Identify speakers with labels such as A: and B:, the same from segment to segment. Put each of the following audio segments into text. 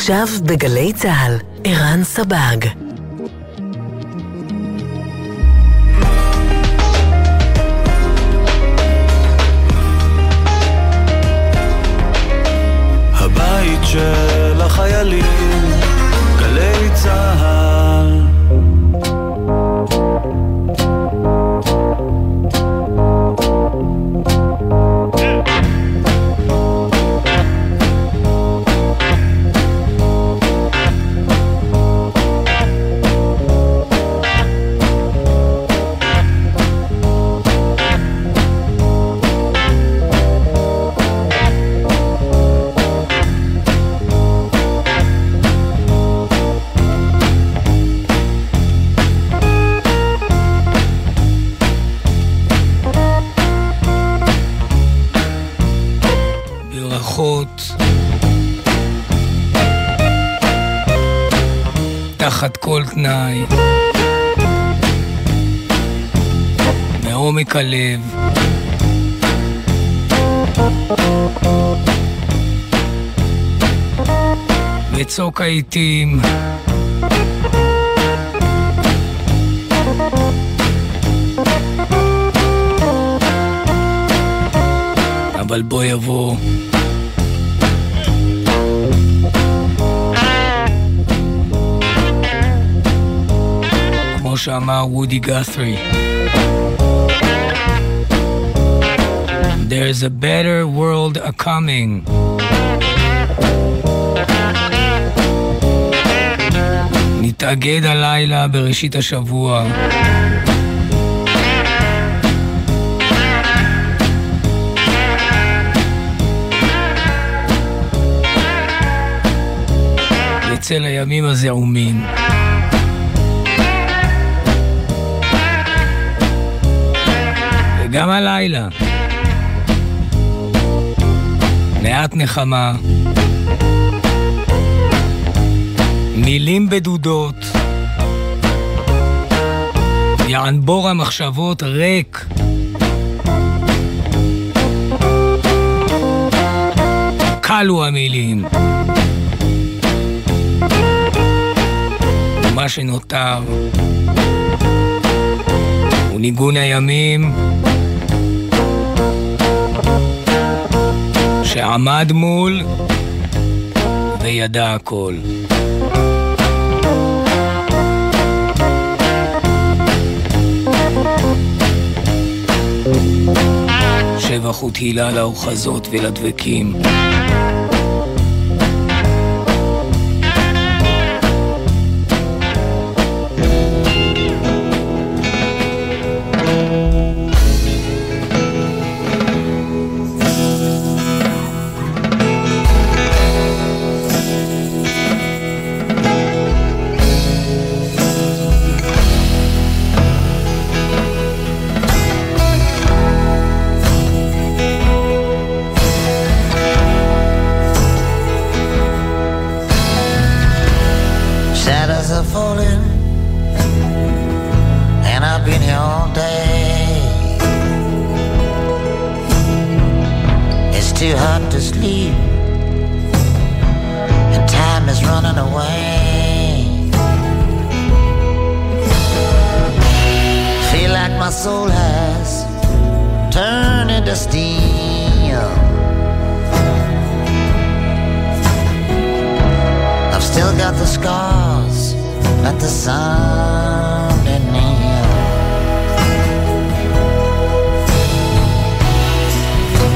A: עכשיו בגלי צה"ל, ערן סבג.
B: הבית של החיילים,
C: תנאי. מעומק הלב. בצוק העיתים. אבל בוא יבוא. שאמר וודי גת'רי. There's a better world a-coming. נתאגד הלילה בראשית השבוע. בצל הימים הזעומים. וגם הלילה. מעט נחמה. מילים בדודות. יענבור המחשבות ריק. קלו המילים. ומה שנותר הוא ניגון הימים שעמד מול וידע הכל. שבח ותהילה לאוחזות ולדבקים.
D: Shadows are falling, and I've been here all day. It's too hot to sleep, and time is running away. Feel like my soul has turned into steel. I've still got the scars that the sun heal.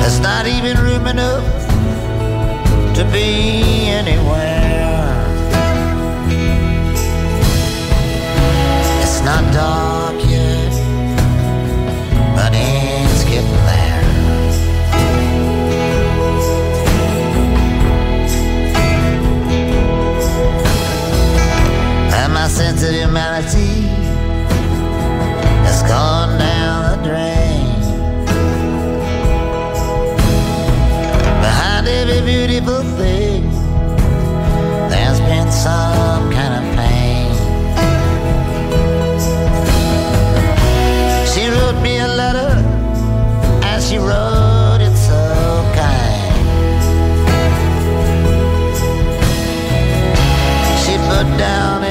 D: There's not even room enough to be anywhere. It's not dark yet, but it's getting sense of humanity has gone down the drain. Behind every beautiful thing, there's been some kind of pain. She wrote me a letter, and she wrote it so kind. She put down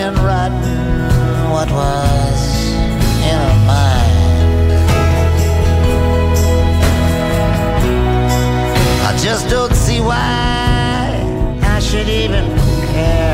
D: just don't see why I should even care.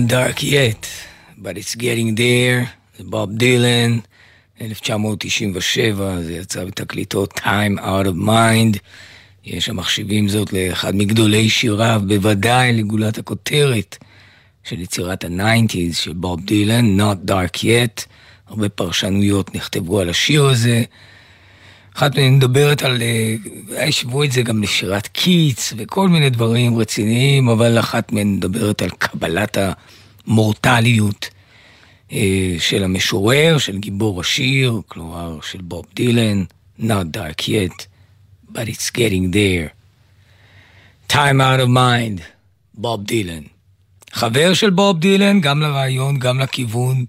D: not dark yet, but it's getting there,
C: זה בוב דילן, 1997, זה יצא בתקליטו Time Out of Mind. יש המחשיבים זאת לאחד מגדולי שיריו, בוודאי לגולת הכותרת של יצירת ה-90's של בוב דילן, Not Dark Yet. הרבה פרשנויות נכתבו על השיר הזה. אחת מהן מדברת על, אה, השוו את זה גם לשירת קיץ וכל מיני דברים רציניים, אבל אחת מהן מדברת על קבלת המורטליות אה, של המשורר, של גיבור השיר, כלומר של בוב דילן, Not Dark Yet, but it's getting there. Time out of mind, בוב דילן. חבר של בוב דילן, גם לרעיון, גם לכיוון,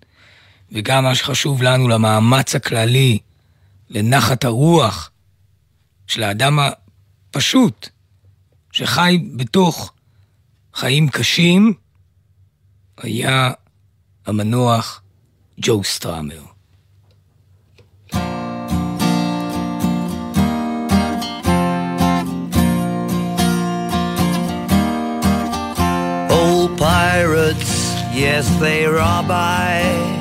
C: וגם מה שחשוב לנו, למאמץ הכללי. לנחת הרוח של האדם הפשוט, שחי בתוך חיים קשים, היה המנוח ג'ו סטראמר.
B: Pirates, yes, they rob I.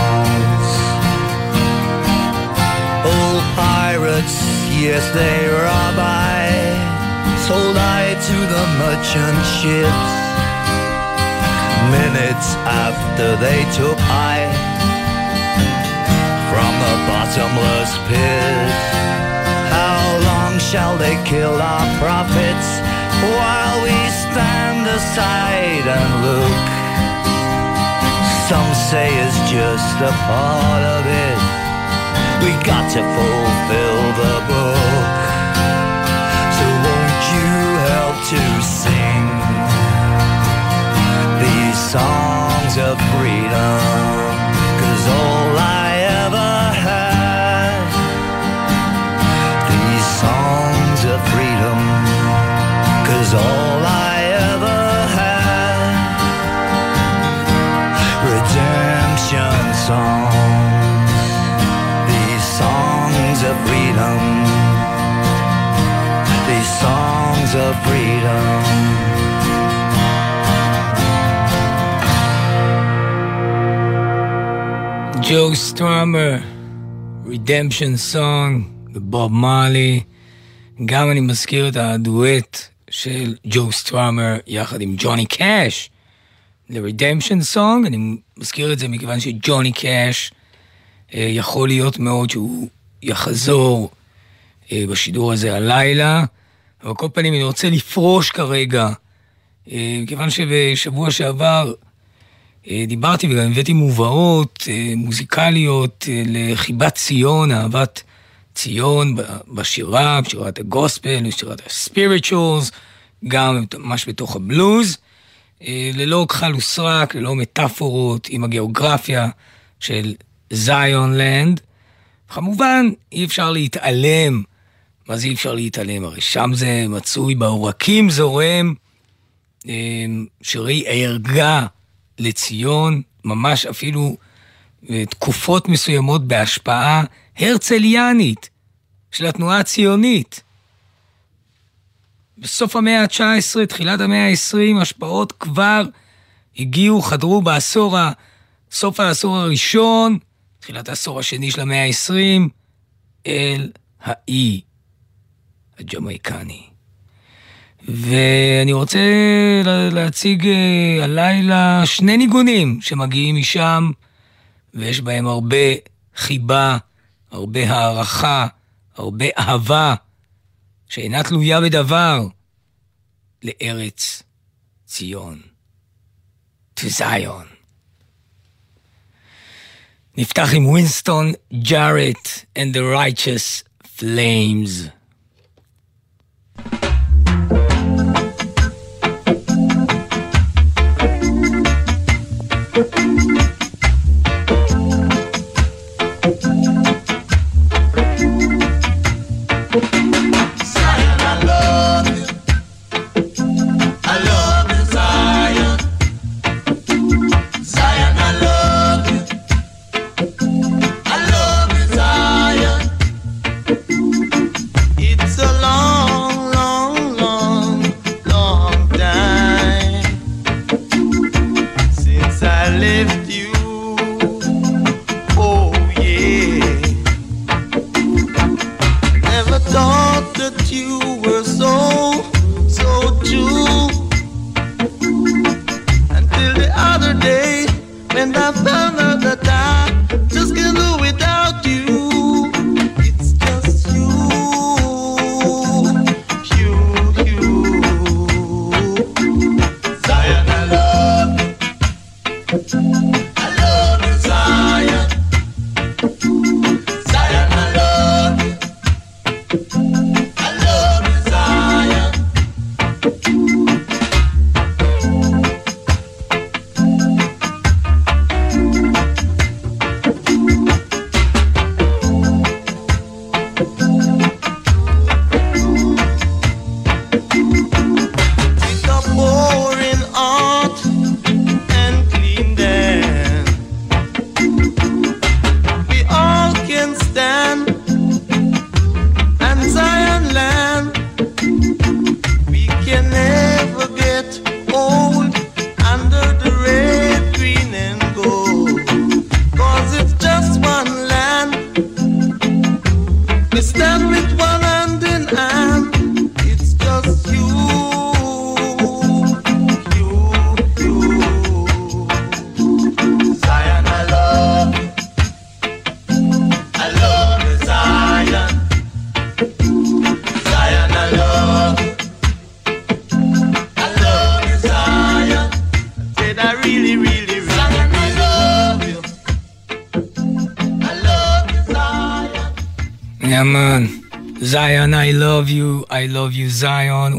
B: Pirates, yes, they rob I, sold I to the merchant ships. Minutes after they took I from the bottomless pit. How long shall they kill our prophets while we stand aside and look? Some say it's just a part of it. We got to fulfill the book. So won't you help to sing these songs of freedom? Cause all I ever had, these songs of freedom. Cause all I songs of freedom.
C: ג'ו סטראמר, Redemption Song, ובוב מרלי. גם אני מזכיר את הדואט של ג'ו סטראמר יחד עם ג'וני קאש ל-Redemption Song, אני מזכיר את זה מכיוון שג'וני קאש אה, יכול להיות מאוד שהוא יחזור אה, בשידור הזה הלילה, אבל כל פנים אני רוצה לפרוש כרגע, אה, מכיוון שבשבוע שעבר אה, דיברתי וגם הבאתי מובאות אה, מוזיקליות אה, לחיבת ציון, אהבת ציון בשירה, בשירת הגוספל, בשירת הספיריטואלס, גם ממש בתוך הבלוז, אה, ללא כחל וסרק, ללא מטאפורות, עם הגיאוגרפיה של זיון לנד. כמובן, אי אפשר להתעלם. זה אי אפשר להתעלם? הרי שם זה מצוי בעורקים זורם, אה, שירי ערגה לציון, ממש אפילו אה, תקופות מסוימות בהשפעה הרצליאנית של התנועה הציונית. בסוף המאה ה-19, תחילת המאה ה-20, השפעות כבר הגיעו, חדרו בעשור. סוף העשור הראשון, תחילת העשור השני של המאה ה-20, אל האי הג'מייקני. ואני רוצה להציג אה, הלילה שני ניגונים שמגיעים משם, ויש בהם הרבה חיבה, הרבה הערכה, הרבה אהבה, שאינה תלויה בדבר, לארץ ציון. To Zion. נפתח עם וינסטון ג'ארט and the righteous flames.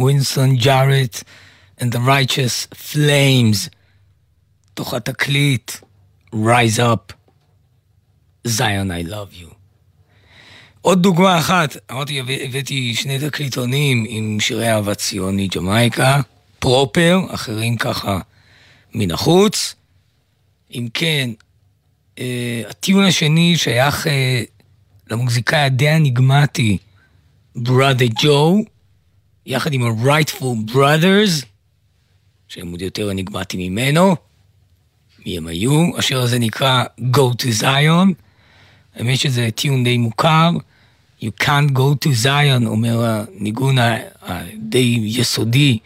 C: Winston Jarrett and the Righteous Flames. תוך התקליט, Rise Up, Zion I Love You. עוד דוגמה אחת, אמרתי, הבאתי שני תקליטונים עם שירי אהבה ציוני ג'מייקה, פרופר, אחרים ככה מן החוץ. אם כן, אה, הטיעון השני שייך אה, למוזיקאי הדי אניגמטי, בראדה ג'ו, יחד עם ה-Rightful Brothers, שהם עוד יותר אניגמטיים ממנו, מי הם היו, השיר הזה נקרא Go to Zion, האמת שזה טיון די מוכר, You can't go to Zion, אומר הניגון הדי יסודי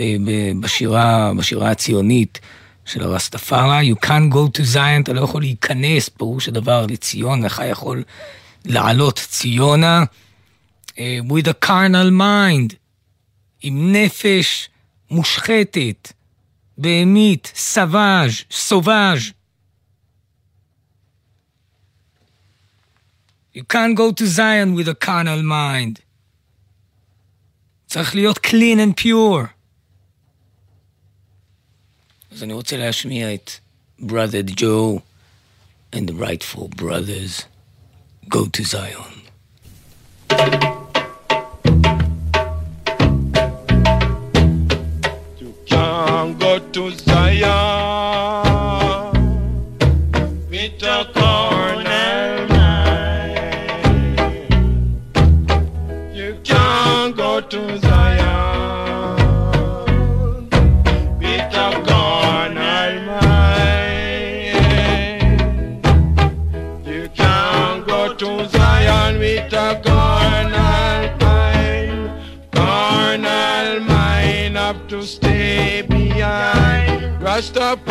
C: אה, בשירה, בשירה הציונית של הרסטפארה, You can't go to Zion, אתה לא יכול להיכנס, פירוש הדבר, לציון, לך יכול לעלות ציונה. uh, with a carnal mind, עם נפש מושחתת, בהמית, סוואז', סובאז'. You can't go to Zion with a carnal mind. צריך להיות clean and pure. אז אני רוצה להשמיע את brother Joe and the rightful brothers. Go to Zion.
E: To Zion Stop.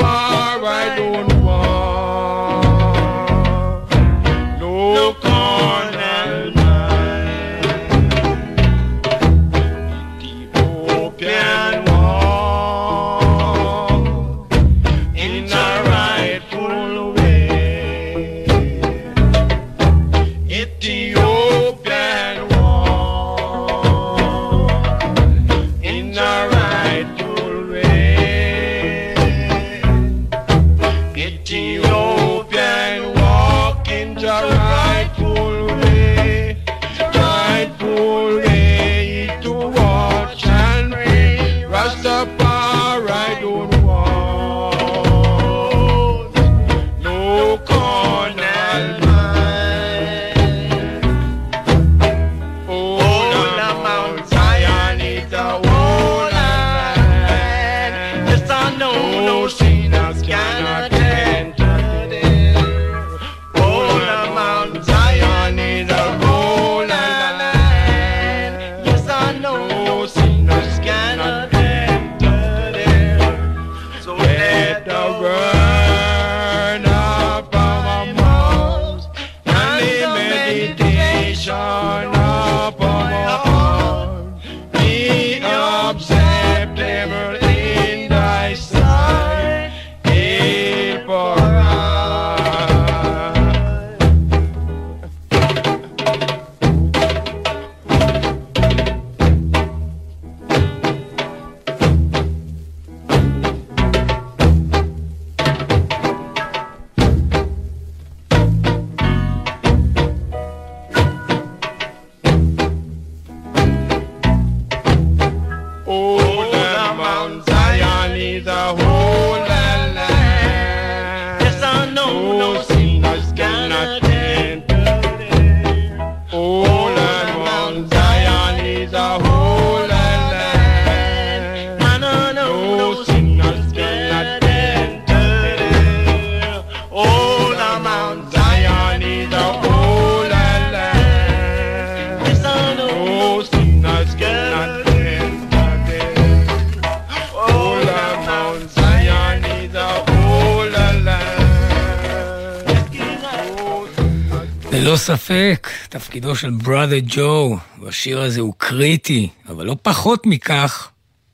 C: ללא ספק, תפקידו של brother ג'ו בשיר הזה הוא קריטי, אבל לא פחות מכך,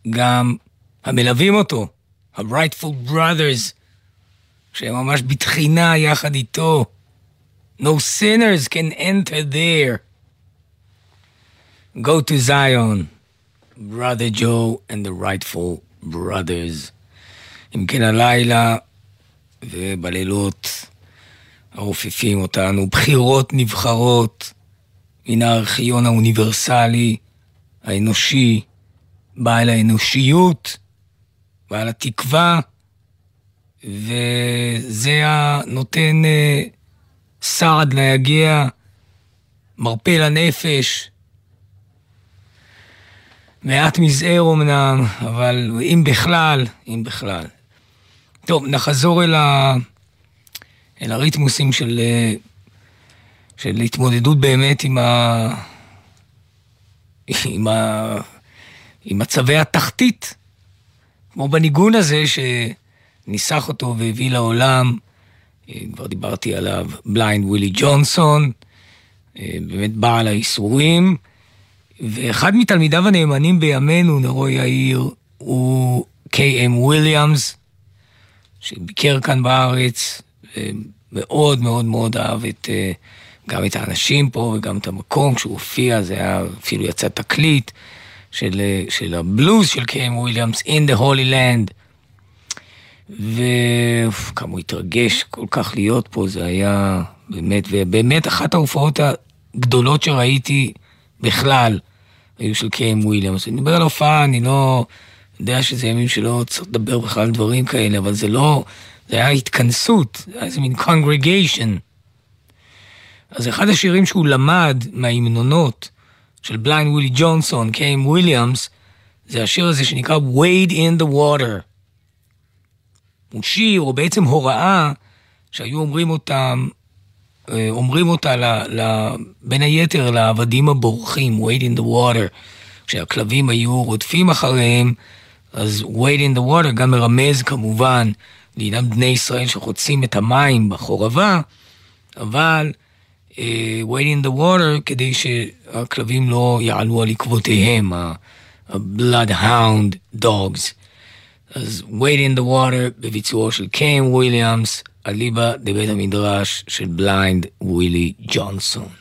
C: גם המלווים אותו, ה-rightful brothers, שהם ממש בתחינה יחד איתו. No sinners can enter there. Go to Zion, brother Joe and the rightful brothers. אם כן, הלילה ובלילות הרופפים אותנו, בחירות נבחרות מן הארכיון האוניברסלי, האנושי, בעל האנושיות, בעל התקווה, וזה הנותן אה, סעד להגיע, מרפא לנפש. מעט מזער אמנם, אבל אם בכלל, אם בכלל. טוב, נחזור אל, ה... אל הריתמוסים של, אה, של התמודדות באמת עם, ה... עם, ה... עם מצבי התחתית, כמו בניגון הזה שניסח אותו והביא לעולם, אה, כבר דיברתי עליו, בליינד ווילי ג'ונסון, אה, באמת בעל האיסורים, ואחד מתלמידיו הנאמנים בימינו, נרו יאיר, הוא קיי.אם וויליאמס, שביקר כאן בארץ, ומאוד מאוד מאוד אהב את, אה, גם את האנשים פה וגם את המקום, כשהוא הופיע, זה היה, אפילו יצא תקליט של, אה, של הבלוז של קיי.אם וויליאמס, In the Holy Land. וכמה הוא התרגש כל כך להיות פה, זה היה באמת, ובאמת אחת ההופעות הגדולות שראיתי בכלל, היו של קיי.אם וויליאמס. אני מדבר על הופעה, אני לא יודע שזה ימים שלא צריך לדבר בכלל על דברים כאלה, אבל זה לא, זה היה התכנסות, איזה מין congregation. אז אחד השירים שהוא למד מההמנונות של בליינד ווילי ג'ונסון, קיי.אם וויליאמס, זה השיר הזה שנקרא Wade in the Water. הוא שיר, או בעצם הוראה, שהיו אומרים אותם, אה, אומרים אותה ל, ל, בין היתר לעבדים הבורחים, wade in the water. כשהכלבים היו רודפים אחריהם,
F: אז wade in the water גם מרמז כמובן לעניין בני ישראל שחוצים את המים בחרבה, אבל uh, wade in the water כדי שהכלבים לא יעלו על עקבותיהם, ה-bloodhound dogs. אז wade in the water בביצועו של קיי.אם וויליאמס, אליבא דבית המדרש של בליינד ווילי ג'ונסון.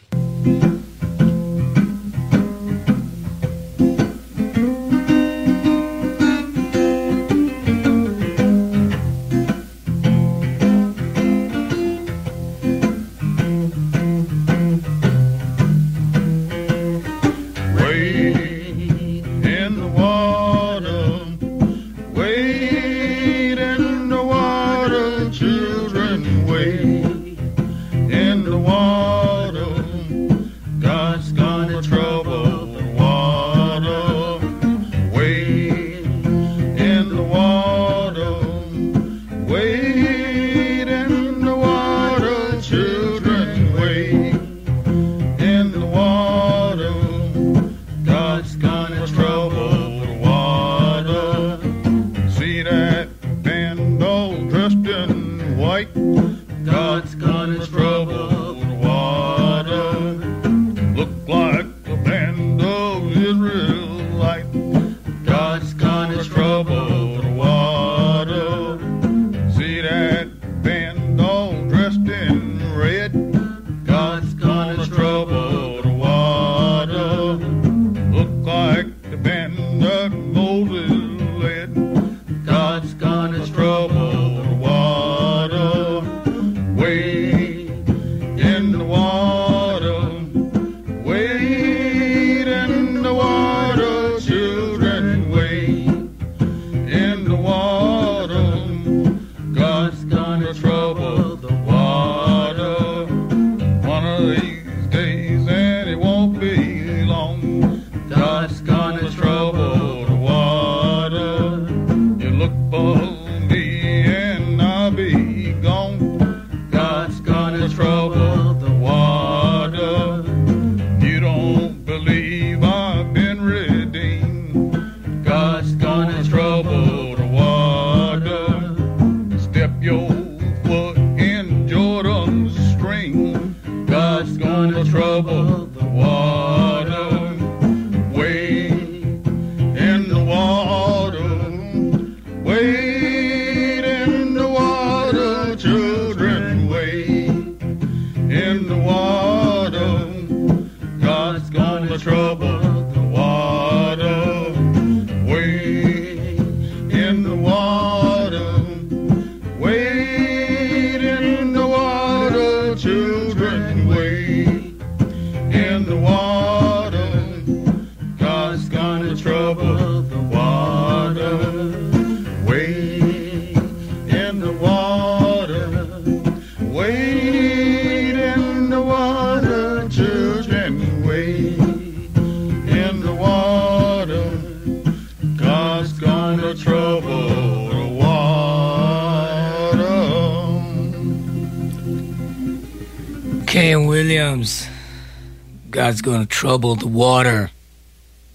F: God's gonna trouble the water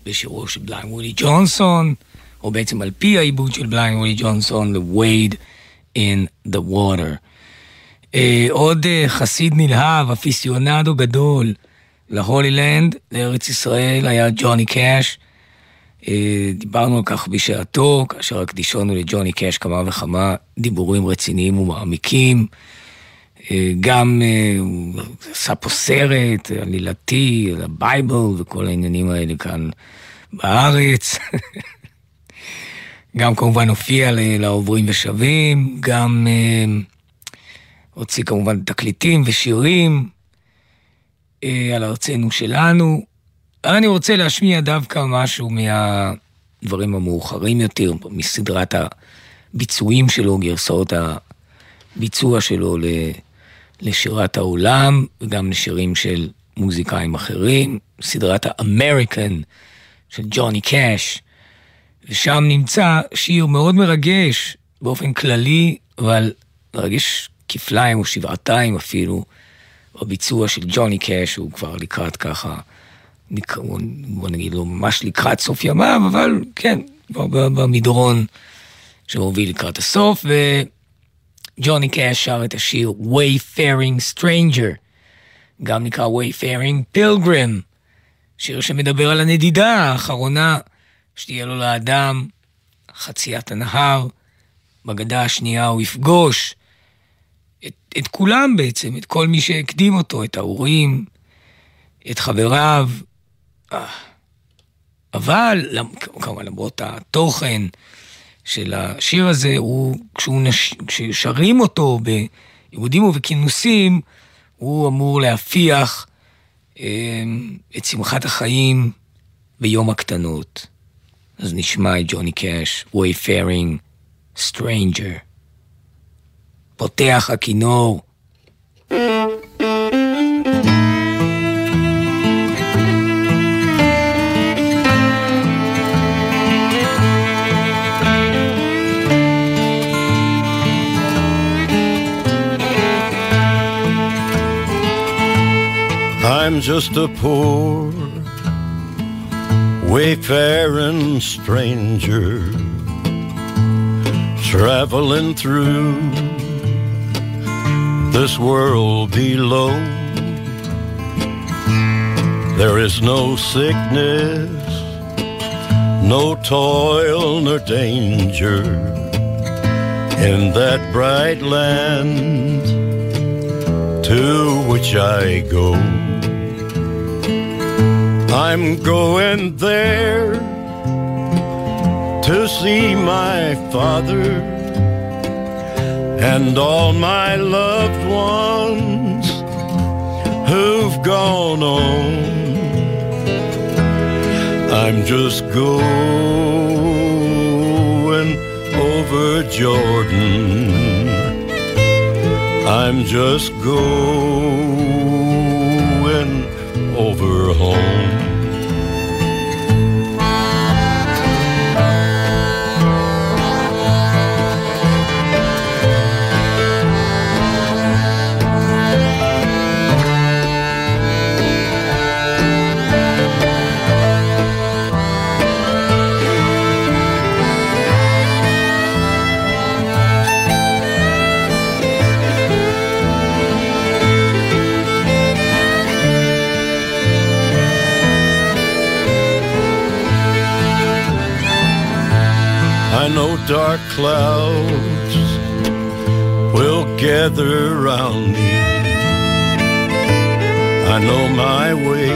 F: בשירו של בליין וודי ג'ונסון, או בעצם על פי העיבוד של בליין וודי ג'ונסון, ל-Wade in the water. Uh, עוד uh, חסיד נלהב, אפיסיונדו גדול להולילנד, לארץ ישראל, היה ג'וני קאש. Uh, דיברנו על כך בשעתו, כאשר הקדישונו לג'וני קאש כמה וכמה דיבורים רציניים ומעמיקים. אה, גם אה, הוא עשה פה סרט עלילתי על ה Bible וכל העניינים האלה כאן בארץ. גם כמובן הופיע לעוברים ושבים, גם אה, הוציא כמובן תקליטים ושירים על ארצנו שלנו. אני רוצה להשמיע דווקא משהו מהדברים המאוחרים יותר, מסדרת הביצועים שלו, גרסאות הביצוע שלו לשירת העולם וגם לשירים של מוזיקאים אחרים, סדרת האמריקן של ג'וני קאש, ושם נמצא שיר מאוד מרגש באופן כללי, אבל מרגש כפליים או שבעתיים אפילו, בביצוע של ג'וני קאש, הוא כבר לקראת ככה, בוא נגיד לו ממש לקראת סוף ימיו, אבל כן,
C: במדרון שמוביל לקראת הסוף, וג'וני קאש שר את השיר Wayfaring Stranger, גם נקרא Wayfaring Pilgrim, שיר שמדבר על הנדידה האחרונה שתהיה לו לאדם, חציית הנהר, בגדה השנייה הוא יפגוש את, את כולם בעצם, את כל מי שהקדים אותו, את ההורים, את חבריו. אה, אבל, כמובן למרות התוכן של השיר הזה, הוא, נש... כששרים אותו בעיבודים ובכינוסים, הוא אמור להפיח אה, את שמחת החיים ביום הקטנות. אז נשמע את ג'וני קאש, Wayfaring Stranger. פותח הכינור.
G: I'm just a poor wayfaring stranger traveling through this world below. There is no sickness, no toil nor danger in that bright land to which I go. I'm going there to see my father and all my loved ones who've gone on. I'm just going over Jordan. I'm just going over home. Dark clouds will gather around me. I know my way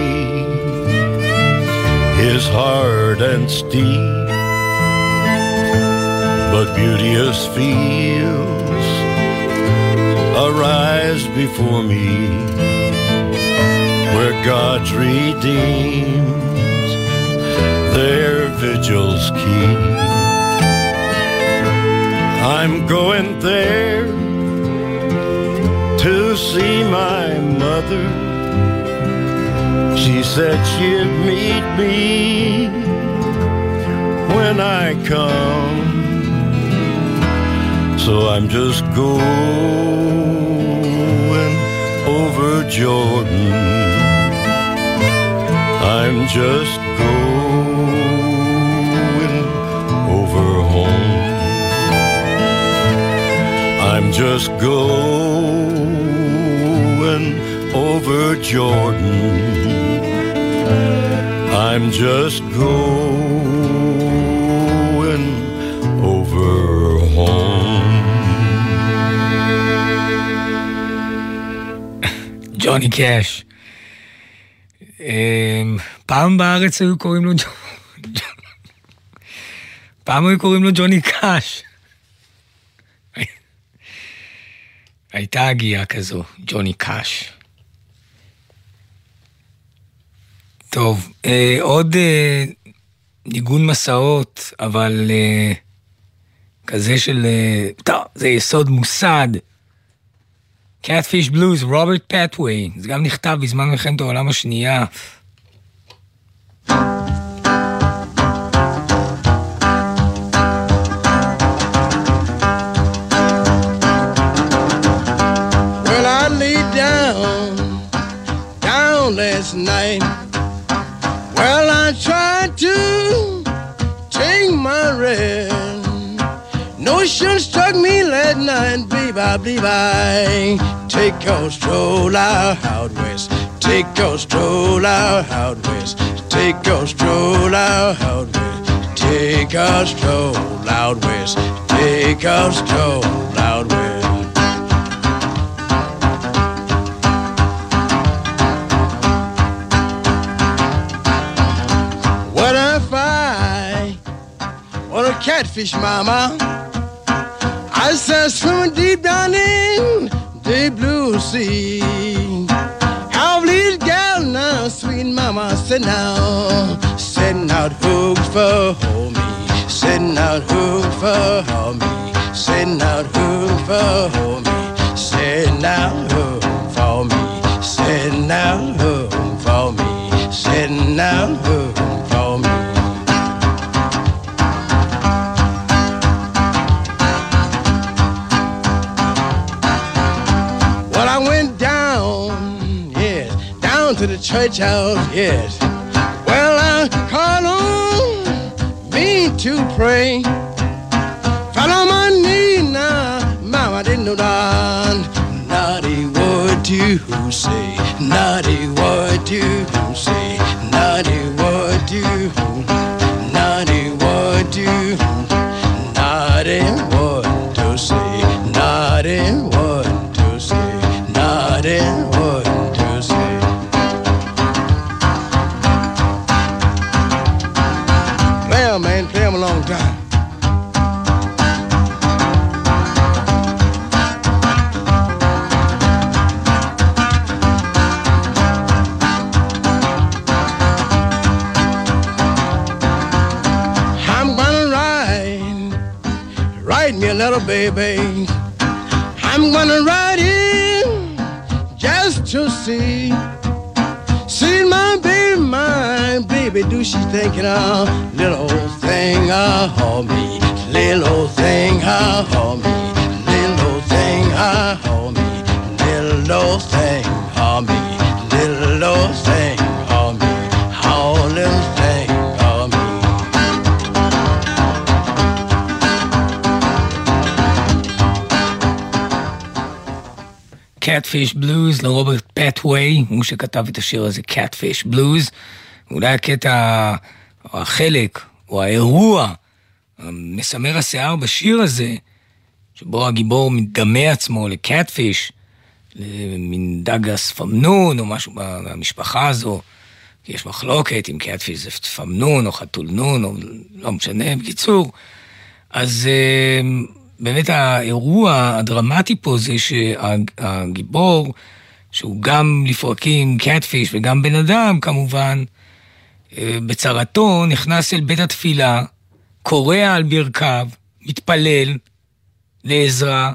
G: is hard and steep, but beauteous fields arise before me where God's redeemed their vigils keep. I'm going there to see my mother. She said she'd meet me when I come. So I'm just going over Jordan. I'm just just going over Jordan. I'm just going over home.
C: ג'וני קאש. אמ, פעם בארץ היו קוראים לו ג'ו- פעם היו קוראים לו ג'וני קאש. הייתה הגייה כזו, ג'וני קאש. טוב, אה, עוד אה, ניגון מסעות, אבל אה, כזה של... אה, טוב, זה יסוד מוסד. Catfish Blues, רוברט פטווי, זה גם נכתב בזמן מלחמת העולם השנייה.
H: Well, night. Well, I tried to take my rest. notion struck me last night, babe. I believe I take a stroll out, west. Take a stroll out, west. Take a stroll out west. Take a stroll out west. Take a stroll out west. catfish, mama. I said, swimming deep down in the blue sea. How little gal now, sweet mama, said now, send out hook for homie, send out hook for homie, send out hook for homie, send out hook for me, send out hook for me, send out hook. Church house, yes. Well, uh, I called on me to pray. Fell on my knee now, mama didn't know that. Naughty word to say, naughty word to say, naughty
C: פטווי, הוא שכתב את השיר הזה, Catfish Blues. אולי הקטע, או החלק, או האירוע, מסמר השיער בשיר הזה, שבו הגיבור מדמה עצמו לקטפיש, למין דג אספמנון או משהו במשפחה הזו, כי יש מחלוקת אם קטפיש זה פמנון או חתול נון, או לא משנה, בקיצור. אז אה, באמת האירוע הדרמטי פה זה שהגיבור, שהוא גם לפרקים קטפיש וגם בן אדם כמובן, אה, בצרתו נכנס אל בית התפילה, קורע על ברכיו, מתפלל לעזרה,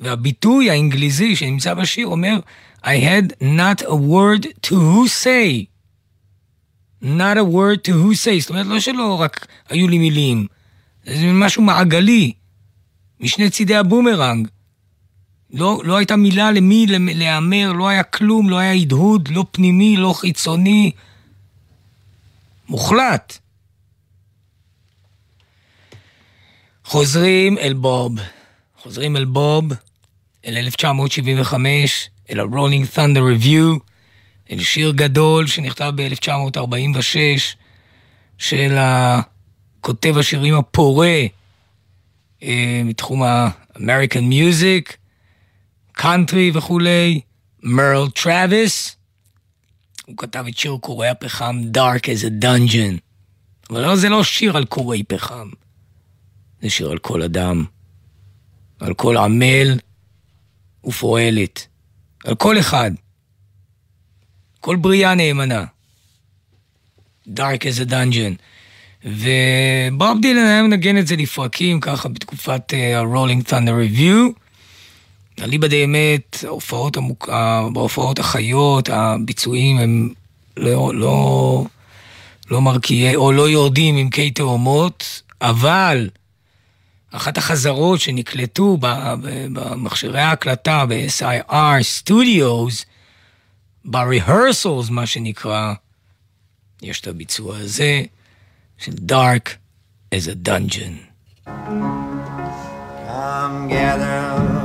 C: והביטוי האנגליזי שנמצא בשיר אומר I had not a word to say. not a word to who say. זאת אומרת, לא שלא רק היו לי מילים, זה משהו מעגלי, משני צידי הבומרנג. לא, לא הייתה מילה למי להיאמר, לא היה כלום, לא היה הדהוד, לא פנימי, לא חיצוני. מוחלט. חוזרים אל בוב. חוזרים אל בוב, אל 1975, אל ה-Rolling Thunder Review, אל שיר גדול שנכתב ב-1946 של כותב השירים הפורה אה, מתחום ה-American Music, קאנטרי וכולי, מרל טראביס. הוא כתב את שיר כורי הפחם Dark as a Dungeon. אבל לא, זה לא שיר על כורי פחם, זה שיר על כל אדם, על כל עמל ופועלת, על כל אחד, כל בריאה נאמנה. Dark as a Dungeon. ובוב דילן היה מנגן את זה לפרקים ככה בתקופת ה-Rolling uh, Thunder. אליבא די אמת, ההופעות, המוק... בהופעות החיות, הביצועים הם לא, לא, לא מרקיעי, או לא יורדים עם קי תאומות, אבל אחת החזרות שנקלטו במכשירי ההקלטה ב-SIR Studios, ב-rehearsals מה שנקרא, יש את הביצוע הזה של Dark as a Dungeon.
D: come gather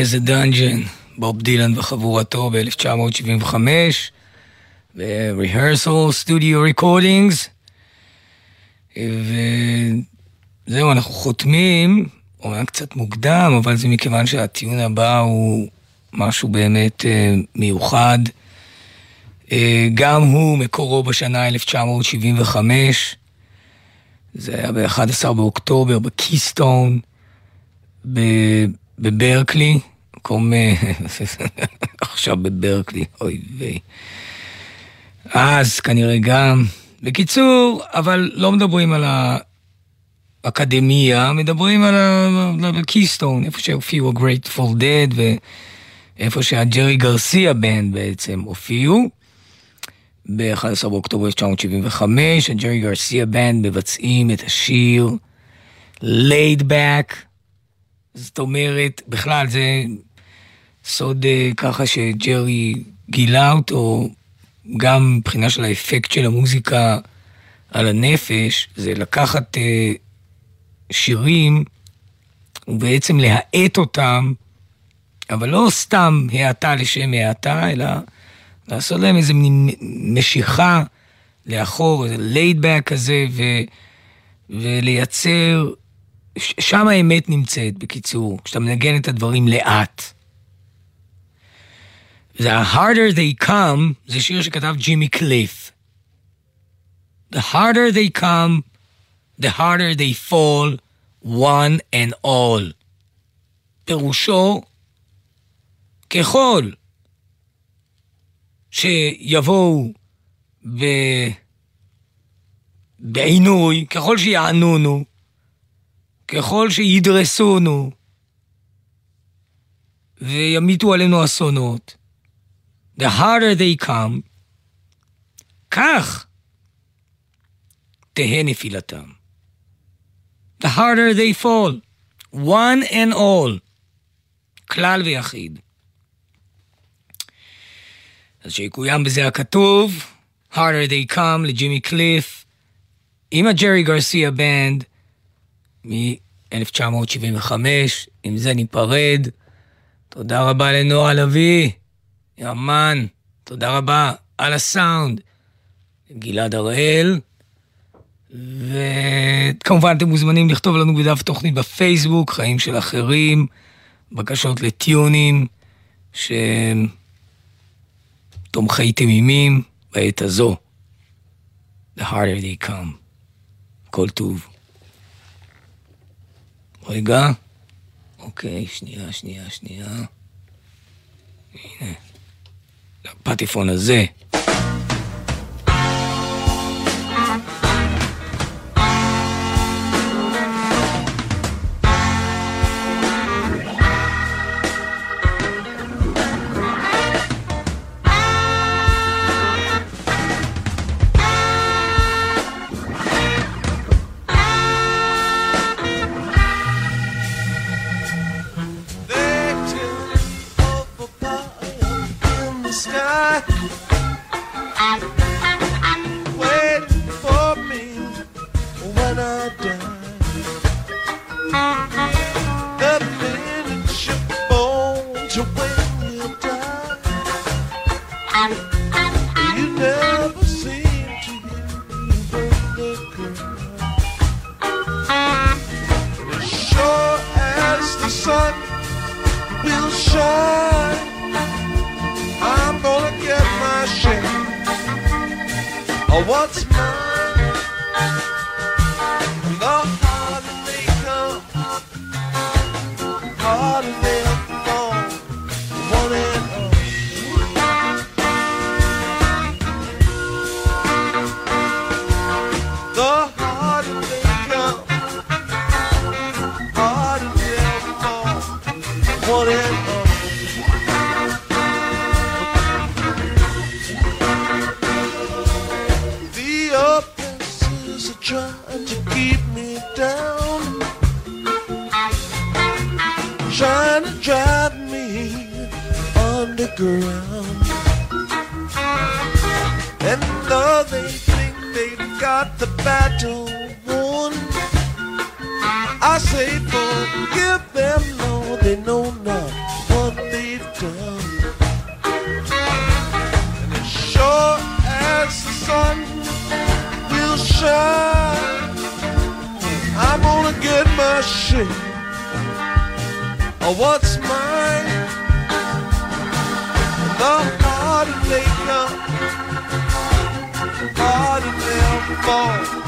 D: A Dungeon,
C: בוב דילן וחבורתו ב-1975, ב-rehearsal studio recordings, וזהו, אנחנו חותמים, אומנם קצת מוקדם, אבל זה מכיוון שהטיעון הבא הוא משהו באמת אה, מיוחד. אה, גם הוא מקורו בשנה 1975, זה היה ב-11 באוקטובר בקיסטון, בברקלי, מקום אה, עכשיו בברקלי, אוי ויי. אז כנראה גם. בקיצור, אבל לא מדברים על האקדמיה, מדברים על הקיסטון, איפה שהופיעו ה-Grateful Dead ואיפה שהג'רי גרסיה בנד בעצם הופיעו. ב-11 באוקטובר 1975, הג'רי גרסיה בנד מבצעים את השיר Laid Back. זאת אומרת, בכלל זה סוד אה, ככה שג'רי גילה אותו, גם מבחינה של האפקט של המוזיקה על הנפש, זה לקחת אה, שירים ובעצם להאט אותם, אבל לא סתם האטה לשם האטה, אלא לעשות להם מין משיכה לאחור, איזה לייד באק כזה, ו, ולייצר שם האמת נמצאת, בקיצור, כשאתה מנגן את הדברים לאט. זה ה-harder they come, זה שיר שכתב ג'ימי קליף. The harder they come, the harder they fall, one and all. פירושו, ככל שיבואו ב... בעינוי, ככל שיענונו, ככל שידרסונו וימיתו עלינו אסונות, the harder they come, כך תהא נפילתם. The harder they fall, one and all, כלל ויחיד. אז שיקוים בזה הכתוב, harder they come לג'ימי קליף, עם הג'רי גרסיה בנד מ-1975, עם זה ניפרד. תודה רבה לנועה לביא, יאמן, תודה רבה על הסאונד. גלעד הראל, וכמובן אתם מוזמנים לכתוב לנו בדף תוכנית בפייסבוק, חיים של אחרים, בקשות לטיונים, שהם תומכי תמימים בעת הזו. The harder they come. כל טוב. רגע. אוקיי, שנייה, שנייה, שנייה. הנה. הפטיפון הזה.
I: The sky, the heart of Jacob, heart of fall.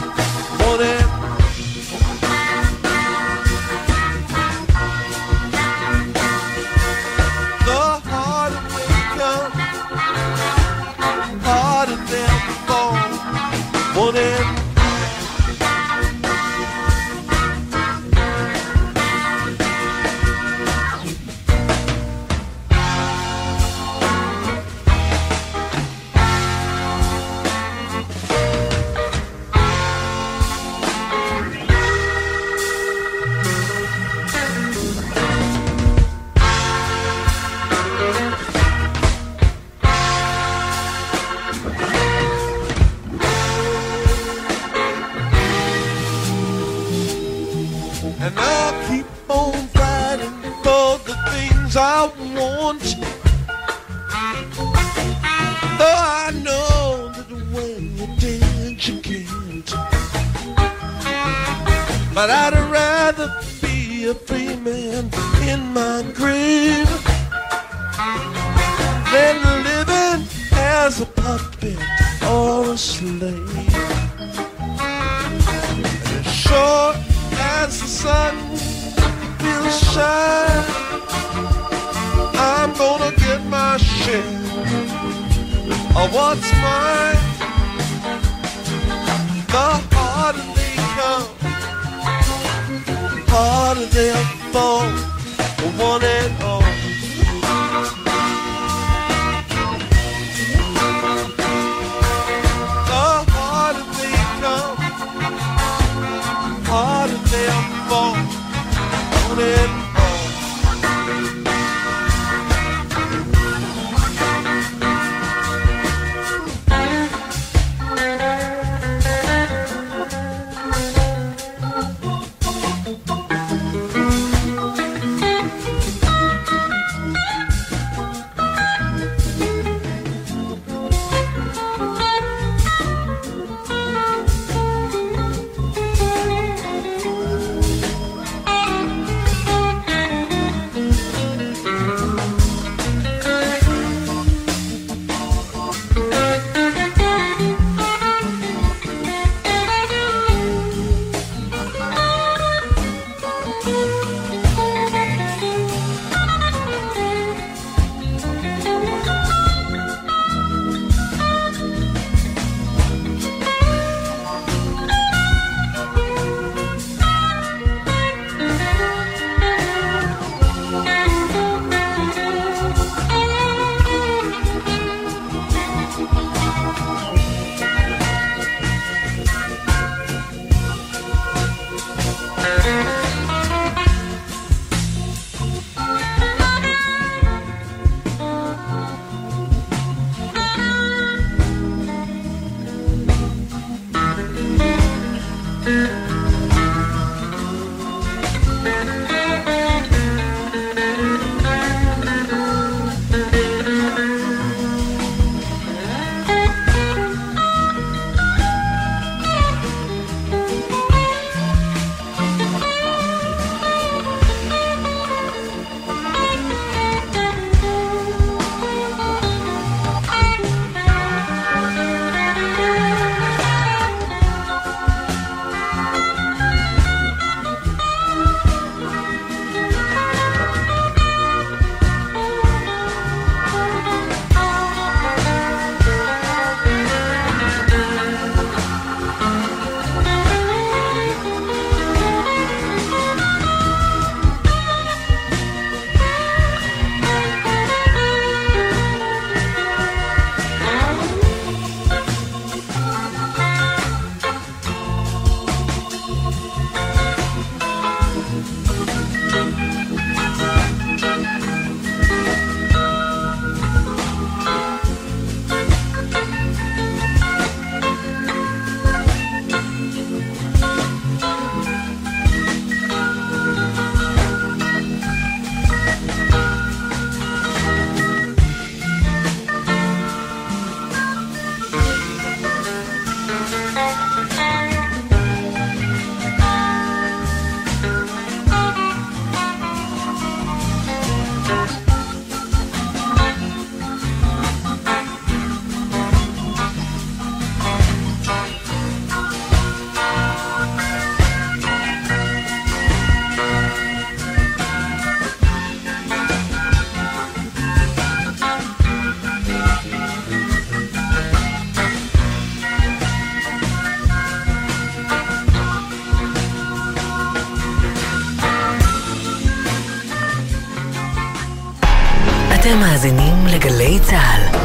A: לגלי צה"ל.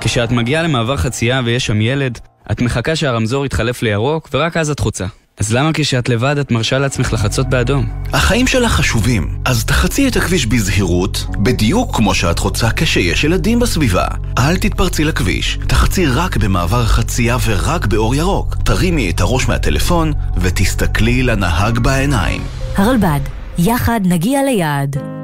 J: כשאת מגיעה למעבר חצייה ויש שם ילד, את מחכה שהרמזור יתחלף לירוק, ורק אז את חוצה. אז למה כשאת לבד את מרשה לעצמך לחצות באדום?
K: החיים שלך חשובים, אז תחצי את הכביש בזהירות, בדיוק כמו שאת חוצה כשיש ילדים בסביבה. אל תתפרצי לכביש, תחצי רק במעבר החצייה ורק באור ירוק. תרימי את הראש מהטלפון ותסתכלי לנהג בעיניים.
L: הרלב"ד, יחד נגיע ליעד.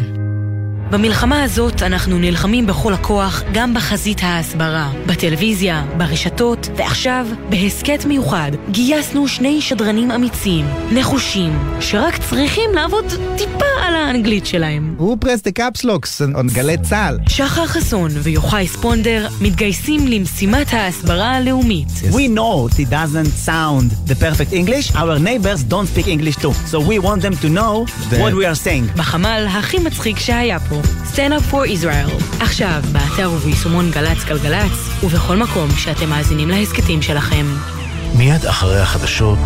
M: במלחמה הזאת אנחנו נלחמים בכל הכוח גם בחזית ההסברה, בטלוויזיה, ברשתות, ועכשיו, בהסכת מיוחד, גייסנו שני שדרנים אמיצים, נחושים, שרק צריכים לעבוד טיפה על האנגלית שלהם.
N: הוא פרס דה קפסלוקס, on גלי צה"ל.
M: שחר חסון ויוחאי ספונדר מתגייסים למשימת ההסברה הלאומית.
O: We know it doesn't sound the perfect English, our neighbors don't speak English too, so we want them to know what we are saying.
M: בחמ"ל הכי מצחיק שהיה פה. Up for Israel. עכשיו, באתר וביישומון גל"צ גלגלצ, ובכל מקום שאתם מאזינים להסכתים שלכם.
P: מיד אחרי החדשות